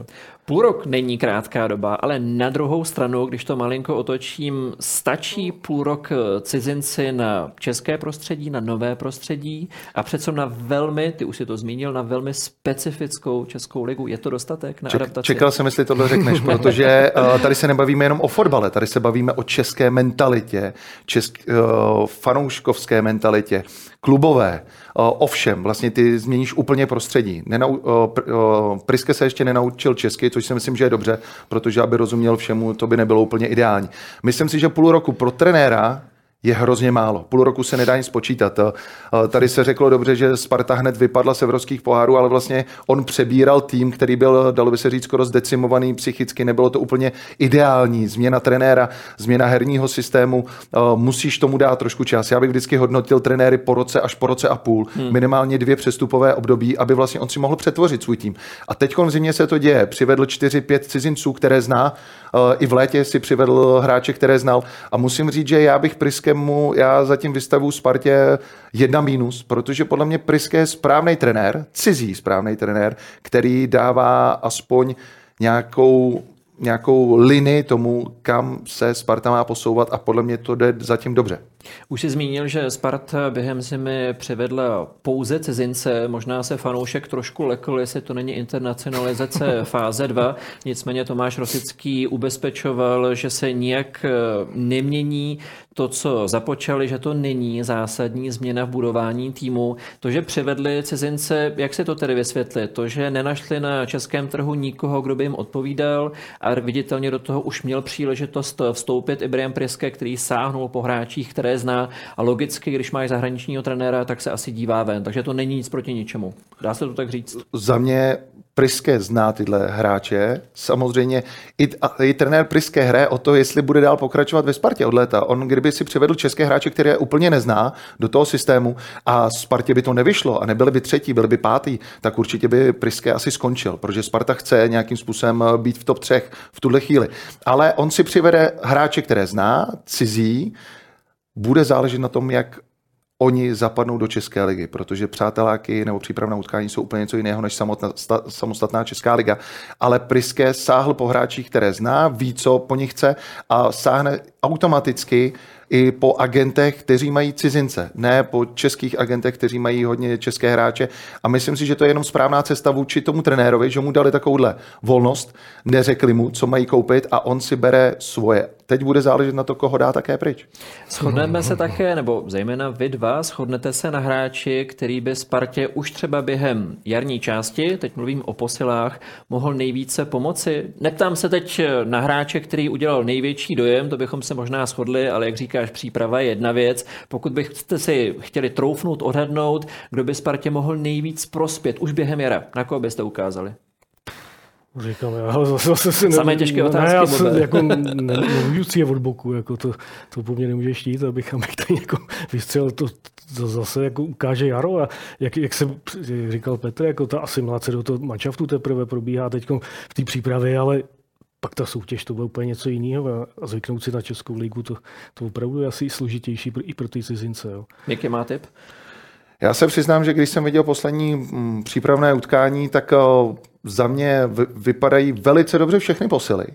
Půl rok není krátká doba, ale na druhou stranu, když to malinko otočím, stačí půl rok cizinci na české prostředí, na nové prostředí a přece na velmi, ty už si to zmínil, na velmi specifickou českou ligu. Je to dostatek na Ček, adaptaci? Čekal jsem, jestli tohle řekneš, protože uh, tady se nebavíme jenom o fotbale, tady se bavíme o české mentalitě česk, uh, fanouškovské mentalitě, klubové. Uh, ovšem, vlastně ty změníš úplně prostředí. Nenau, pr, uh, Priske se ještě nenaučil česky, což si myslím, že je dobře, protože aby rozuměl všemu, to by nebylo úplně ideální. Myslím si, že půl roku pro trenéra je hrozně málo. Půl roku se nedá nic spočítat. Tady se řeklo dobře, že Sparta hned vypadla z evropských pohárů, ale vlastně on přebíral tým, který byl, dalo by se říct, skoro zdecimovaný psychicky. Nebylo to úplně ideální. Změna trenéra, změna herního systému. Musíš tomu dát trošku čas. Já bych vždycky hodnotil trenéry po roce až po roce a půl. Hmm. Minimálně dvě přestupové období, aby vlastně on si mohl přetvořit svůj tým. A teď v zimě se to děje. Přivedl 4-5 cizinců, které zná. I v létě si přivedl hráče, které znal. A musím říct, že já bych Priske mu já zatím vystavu Spartě jedna mínus, protože podle mě Priske je správný trenér, cizí správný trenér, který dává aspoň nějakou nějakou linii tomu, kam se Sparta má posouvat a podle mě to jde zatím dobře. Už jsi zmínil, že Sparta během zimy přivedla pouze cizince, možná se fanoušek trošku lekl, jestli to není internacionalizace fáze 2, nicméně Tomáš Rosický ubezpečoval, že se nijak eh, nemění to, co započali, že to není zásadní změna v budování týmu. To, že přivedli cizince, jak se to tedy vysvětlit? To, že nenašli na českém trhu nikoho, kdo by jim odpovídal a viditelně do toho už měl příležitost vstoupit Ibrahim Priske, který sáhnul po hráčích, které zná a logicky, když máš zahraničního trenéra, tak se asi dívá ven. Takže to není nic proti ničemu. Dá se to tak říct? Za mě Priske zná tyhle hráče. Samozřejmě i, i trenér Priske hraje o to, jestli bude dál pokračovat ve Spartě od léta. On kdyby si přivedl české hráče, které úplně nezná do toho systému a Spartě by to nevyšlo a nebyli by třetí, byli by pátý, tak určitě by Priske asi skončil, protože Sparta chce nějakým způsobem být v top třech v tuhle chvíli. Ale on si přivede hráče, které zná, cizí, bude záležet na tom, jak oni zapadnou do České ligy, protože přáteláky nebo přípravná utkání jsou úplně něco jiného než samotná, sta, samostatná Česká liga. Ale Priske sáhl po hráčích, které zná, ví, co po nich chce a sáhne automaticky i po agentech, kteří mají cizince, ne po českých agentech, kteří mají hodně české hráče. A myslím si, že to je jenom správná cesta vůči tomu trenérovi, že mu dali takovouhle volnost, neřekli mu, co mají koupit a on si bere svoje. Teď bude záležet na to, koho dá také pryč. Shodneme se také, nebo zejména vy dva, shodnete se na hráči, který by Spartě už třeba během jarní části, teď mluvím o posilách, mohl nejvíce pomoci. Neptám se teď na hráče, který udělal největší dojem, to bychom se možná shodli, ale jak říkáš, příprava je jedna věc. Pokud byste si chtěli troufnout, odhadnout, kdo by Spartě mohl nejvíc prospět už během jara, na koho byste ukázali? Říkám, já zase, zase si Samé těžké otázky. Ne, já se, jako ne, nemůžu si je od boku, jako to, to po mně nemůže štít, abych, abych tady jako vystřelil to, to zase jako ukáže Jaro a jak, jak se jak říkal Petr, jako ta asimilace do toho manšaftu teprve probíhá teď v té přípravě, ale pak ta soutěž to bude úplně něco jiného a zvyknout si na Českou ligu, to, to opravdu je asi složitější i pro ty cizince. Jo. Jaký má tip? Já se přiznám, že když jsem viděl poslední mm, přípravné utkání, tak za mě vypadají velice dobře všechny posily.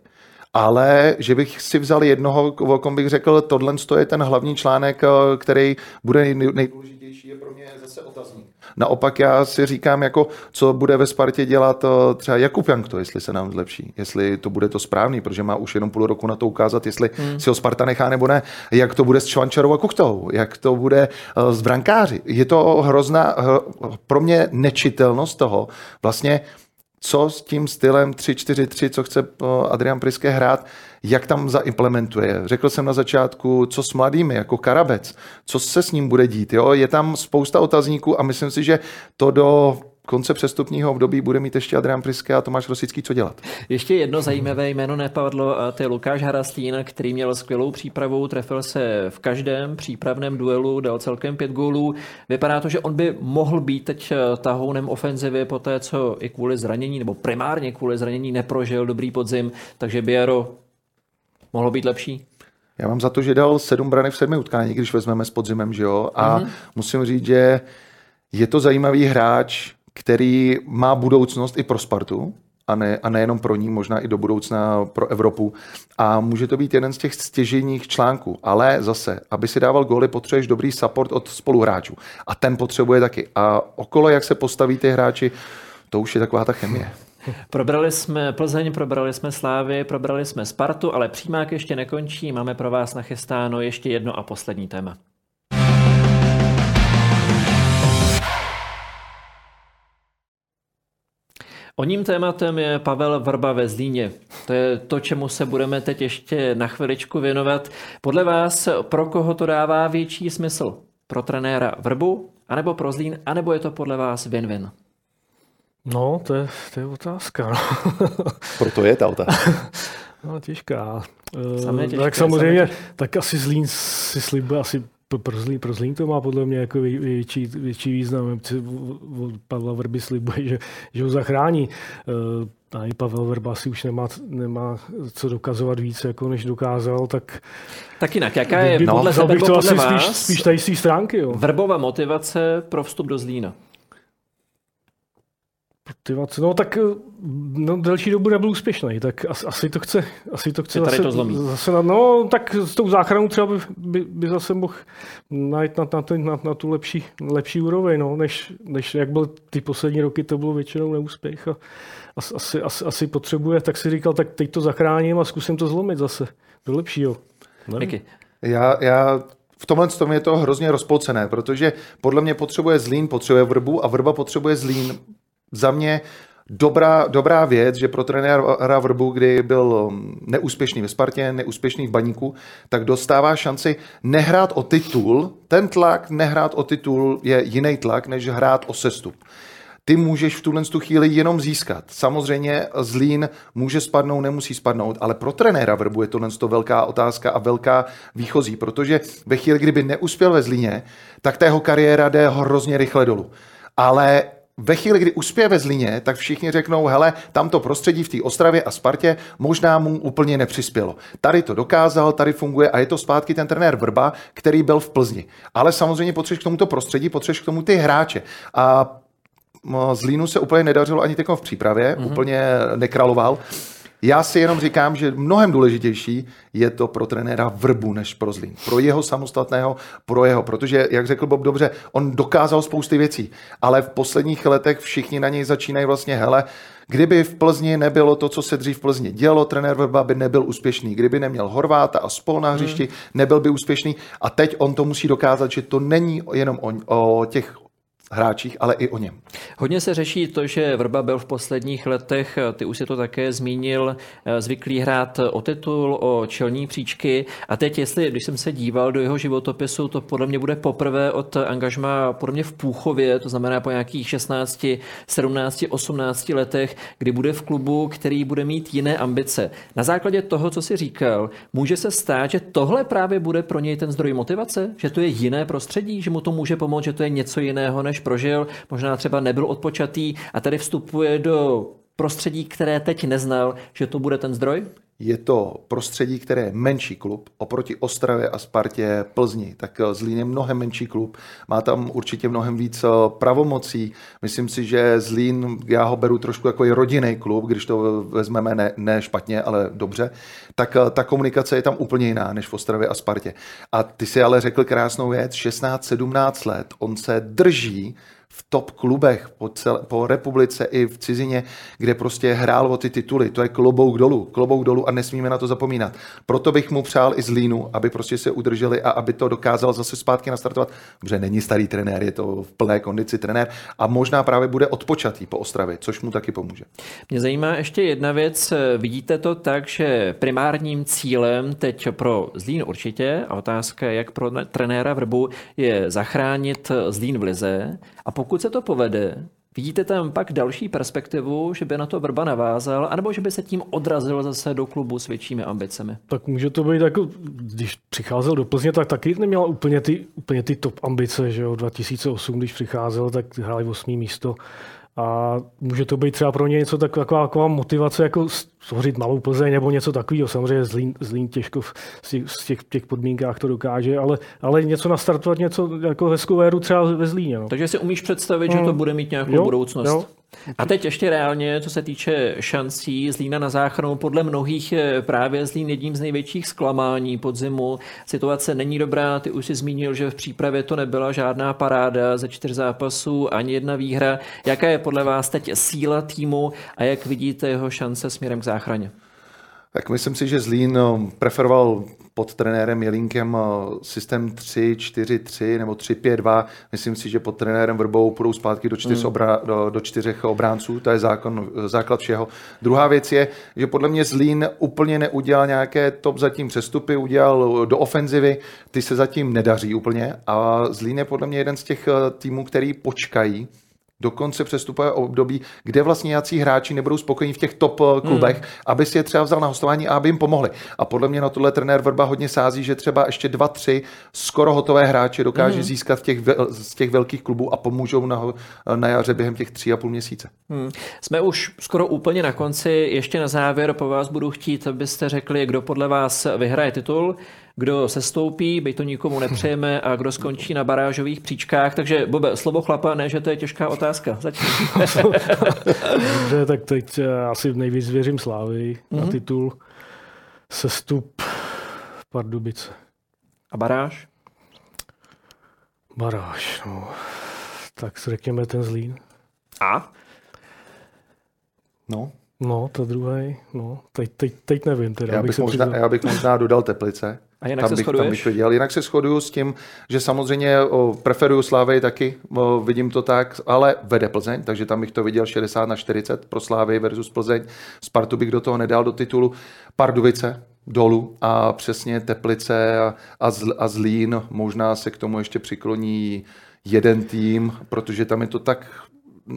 Ale že bych si vzal jednoho, o kom bych řekl, tohle je ten hlavní článek, který bude nejdůležitější, je pro mě zase otazník. Naopak já si říkám, jako, co bude ve Spartě dělat eh, třeba Jakub Jankto, jestli se nám zlepší, jestli to bude to správný, protože má už jenom půl roku na to ukázat, jestli hmm. si ho Sparta nechá nebo ne, jak to bude s Čvančarou a Kuchtou, jak to bude eh, s brankáři. Je to hrozná, pro mě nečitelnost toho, vlastně co s tím stylem 3-4-3, co chce eh, Adrian Priske hrát, jak tam zaimplementuje. Řekl jsem na začátku, co s mladými, jako Karabec, co se s ním bude dít. Jo? Je tam spousta otazníků a myslím si, že to do konce přestupního období bude mít ještě Adrian Priske a Tomáš Rosický co dělat. Ještě jedno zajímavé jméno nepadlo a to je Lukáš Harastín, který měl skvělou přípravu, trefil se v každém přípravném duelu, dal celkem pět gólů. Vypadá to, že on by mohl být teď eh, tahounem ofenzivy po té, co i kvůli zranění, nebo primárně kvůli zranění neprožil dobrý podzim, takže Biaro mohlo být lepší? Já mám za to, že dal sedm brany v sedmi utkání, když vezmeme s podzimem, že jo? A mm-hmm. musím říct, že je to zajímavý hráč, který má budoucnost i pro Spartu, a, ne, a nejenom pro ní, možná i do budoucna pro Evropu. A může to být jeden z těch stěžejních článků. Ale zase, aby si dával góly, potřebuješ dobrý support od spoluhráčů. A ten potřebuje taky. A okolo, jak se postaví ty hráči, to už je taková ta chemie. Probrali jsme Plzeň, probrali jsme Slávy, probrali jsme Spartu, ale přímák ještě nekončí. Máme pro vás nachystáno ještě jedno a poslední téma. Oním tématem je Pavel Vrba ve Zlíně. To je to, čemu se budeme teď ještě na chviličku věnovat. Podle vás, pro koho to dává větší smysl? Pro trenéra Vrbu, anebo pro Zlín, anebo je to podle vás win-win? No, to je, to je otázka. No. Proto je ta otázka. No, těžká. Samé těžké, tak samozřejmě, tak asi Zlín si slibuje asi pro Zlín, pro Zlín to má podle mě jako větší, větší význam. Od Pavla Vrby slibuje, že, že ho zachrání. Eh, a i Pavel Vrba si už nemá, nemá co dokazovat víc, jako než dokázal, tak... Tak jinak, jaká je by, podle sebe, bych to podle asi vás, spíš, spíš tady z té stránky. Jo. Vrbova motivace pro vstup do Zlína? Motivace, no tak no, delší dobu nebyl úspěšný, tak asi, asi to chce, asi to chce tady zase, to zlomí. zase na, no tak s tou záchranou třeba by, by, by zase mohl najít na, na, na, na tu lepší, lepší úroveň, no, než, než jak byl ty poslední roky, to bylo většinou neúspěch a asi, asi, asi potřebuje, tak si říkal, tak teď to zachráním a zkusím to zlomit zase do lepšího. Já, já v tomhle tom je to hrozně rozpolcené, protože podle mě potřebuje Zlín, potřebuje Vrbu a Vrba potřebuje Zlín za mě dobrá, dobrá věc, že pro trenéra Vrbu, kdy byl um, neúspěšný ve Spartě, neúspěšný v Baníku, tak dostává šanci nehrát o titul. Ten tlak nehrát o titul je jiný tlak, než hrát o sestup ty můžeš v tuhle chvíli jenom získat. Samozřejmě Zlín může spadnout, nemusí spadnout, ale pro trenéra Vrbu je tohle to velká otázka a velká výchozí, protože ve chvíli, kdyby neuspěl ve Zlíně, tak ta jeho kariéra jde hrozně rychle dolů. Ale ve chvíli, kdy uspěje ve Zlíně, tak všichni řeknou, hele, tamto prostředí v té Ostravě a Spartě možná mu úplně nepřispělo. Tady to dokázal, tady funguje a je to zpátky ten trenér Vrba, který byl v Plzni. Ale samozřejmě potřebuješ k tomuto prostředí, potřebuješ k tomu ty hráče. A Zlínu se úplně nedařilo ani teď v přípravě, mm-hmm. úplně nekraloval. Já si jenom říkám, že mnohem důležitější je to pro trenéra Vrbu než pro Zlín. Pro jeho samostatného, pro jeho, protože, jak řekl Bob dobře, on dokázal spousty věcí, ale v posledních letech všichni na něj začínají vlastně, hele, Kdyby v Plzni nebylo to, co se dřív v Plzni dělo, trenér Vrba by nebyl úspěšný. Kdyby neměl Horváta a spol na hřišti, hmm. nebyl by úspěšný. A teď on to musí dokázat, že to není jenom o, o těch hráčích, ale i o něm. Hodně se řeší to, že Vrba byl v posledních letech, ty už si to také zmínil, zvyklý hrát o titul, o čelní příčky a teď, jestli, když jsem se díval do jeho životopisu, to podle mě bude poprvé od angažma podle mě v Půchově, to znamená po nějakých 16, 17, 18 letech, kdy bude v klubu, který bude mít jiné ambice. Na základě toho, co si říkal, může se stát, že tohle právě bude pro něj ten zdroj motivace, že to je jiné prostředí, že mu to může pomoct, že to je něco jiného než prožil, možná třeba nebyl odpočatý a tady vstupuje do prostředí, které teď neznal, že to bude ten zdroj? je to prostředí, které je menší klub oproti Ostravě a Spartě Plzni. Tak eh, Zlín je mnohem menší klub, má tam určitě mnohem víc eh, pravomocí. Myslím si, že Zlín, já ho beru trošku jako rodinný klub, když to vezmeme ne, ne špatně, ale dobře, tak eh, ta komunikace je tam úplně jiná než v Ostravě a Spartě. A ty si ale řekl krásnou věc, 16-17 let, on se drží v top klubech po, celé, po republice i v cizině, kde prostě hrál o ty tituly. To je klobouk dolů, klobouk dolů a nesmíme na to zapomínat. Proto bych mu přál i z Línu, aby prostě se udrželi a aby to dokázal zase zpátky nastartovat. Protože není starý trenér, je to v plné kondici trenér a možná právě bude odpočatý po Ostravě, což mu taky pomůže. Mě zajímá ještě jedna věc. Vidíte to tak, že primárním cílem teď pro Zlín určitě, a otázka jak pro trenéra Vrbu, je zachránit Zlín v lize a pokud se to povede, Vidíte tam pak další perspektivu, že by na to Vrba navázal, anebo že by se tím odrazil zase do klubu s většími ambicemi? Tak může to být jako, když přicházel do Plzně, tak taky neměl úplně ty, úplně ty top ambice, že jo, 2008, když přicházel, tak hráli 8. místo a může to být třeba pro ně něco tak, taková, taková motivace, jako stvořit malou Plzeň nebo něco takového. Samozřejmě Zlín, Zlín těžko v těch, těch, podmínkách to dokáže, ale, ale něco nastartovat, něco jako hezkou éru třeba ve Zlíně. No. Takže si umíš představit, hmm. že to bude mít nějakou jo, budoucnost? Jo. A teď ještě reálně, co se týče šancí Zlína na záchranu, podle mnohých je právě Zlín jedním z největších zklamání podzimu. Situace není dobrá, ty už si zmínil, že v přípravě to nebyla žádná paráda ze čtyř zápasů, ani jedna výhra. Jaká je podle vás teď síla týmu a jak vidíte jeho šance směrem k záchraně? Tak myslím si, že Zlín eh, preferoval pod trenérem Jelinkem eh, systém 3-4-3 nebo 3-5-2. Myslím si, že pod trenérem Vrbou půjdou zpátky do, čtyř mm. obra, do, do čtyřech obránců, to je zákon, základ všeho. Druhá věc je, že podle mě Zlín úplně neudělal nějaké top zatím přestupy, udělal do ofenzivy, ty se zatím nedaří úplně a Zlín je podle mě jeden z těch eh, týmů, který počkají do konce přestupové období, kde vlastně jací hráči nebudou spokojení v těch top eh, klubech, hmm. aby si je třeba vzal na hostování a aby jim pomohli. A podle mě na tohle trenér Vrba hodně sází, že třeba ještě dva, tři skoro hotové hráče dokáže hmm. získat v těch, z těch velkých klubů a pomůžou na, na jaře během těch tří a půl měsíce. Hmm. Jsme už skoro úplně na konci. Ještě na závěr po vás budu chtít, abyste řekli, kdo podle vás vyhraje titul kdo se stoupí, by to nikomu nepřejeme a kdo skončí na barážových příčkách. Takže Bobe, slovo chlapa, ne, že to je těžká otázka. Začni. Dobře, tak teď eh, asi nejvíc věřím Slávy mm-hmm. na mhm. titul. Sestup Pardubice. A baráž? Baráž, no. Tak řekněme ten Zlín. A? No. No, to druhý, no, teď, teď, teď nevím. Teda, já, bych možná, já bych možná dodal Teplice. A jinak tam se bych, tam bych to dělal. Jinak se shoduju s tím, že samozřejmě o, preferuju Slávy taky, o, vidím to tak, ale vede Plzeň, takže tam bych to viděl 60 na 40 pro Slávy versus Plzeň. Spartu bych do toho nedal do titulu. Pardubice dolů a přesně Teplice a, a, zl, a Zlín, možná se k tomu ještě přikloní jeden tým, protože tam je to tak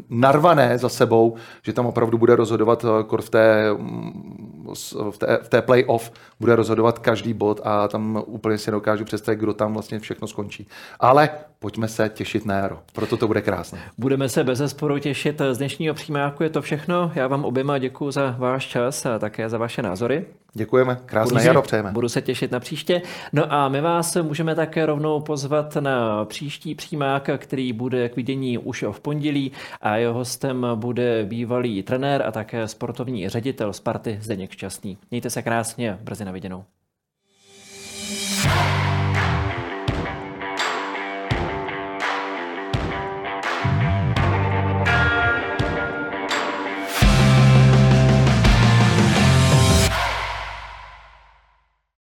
narvané za sebou, že tam opravdu bude rozhodovat eh, v té, mm, v té, v té play-off, bude rozhodovat každý bod a tam úplně si dokážu představit, kdo tam vlastně všechno skončí. Ale pojďme se těšit na jaro, proto to bude krásné. Budeme se bez zesporu těšit z dnešního přímáku, je to všechno. Já vám oběma děkuji za váš čas a také za vaše názory. Děkujeme, krásné budu jaro přejeme. Budu se těšit na příště. No a my vás můžeme také rovnou pozvat na příští přímák, který bude k vidění už v pondělí a jeho hostem bude bývalý trenér a také sportovní ředitel Sparty Zdeněk Šťastný. Mějte se krásně, brzy na viděnou.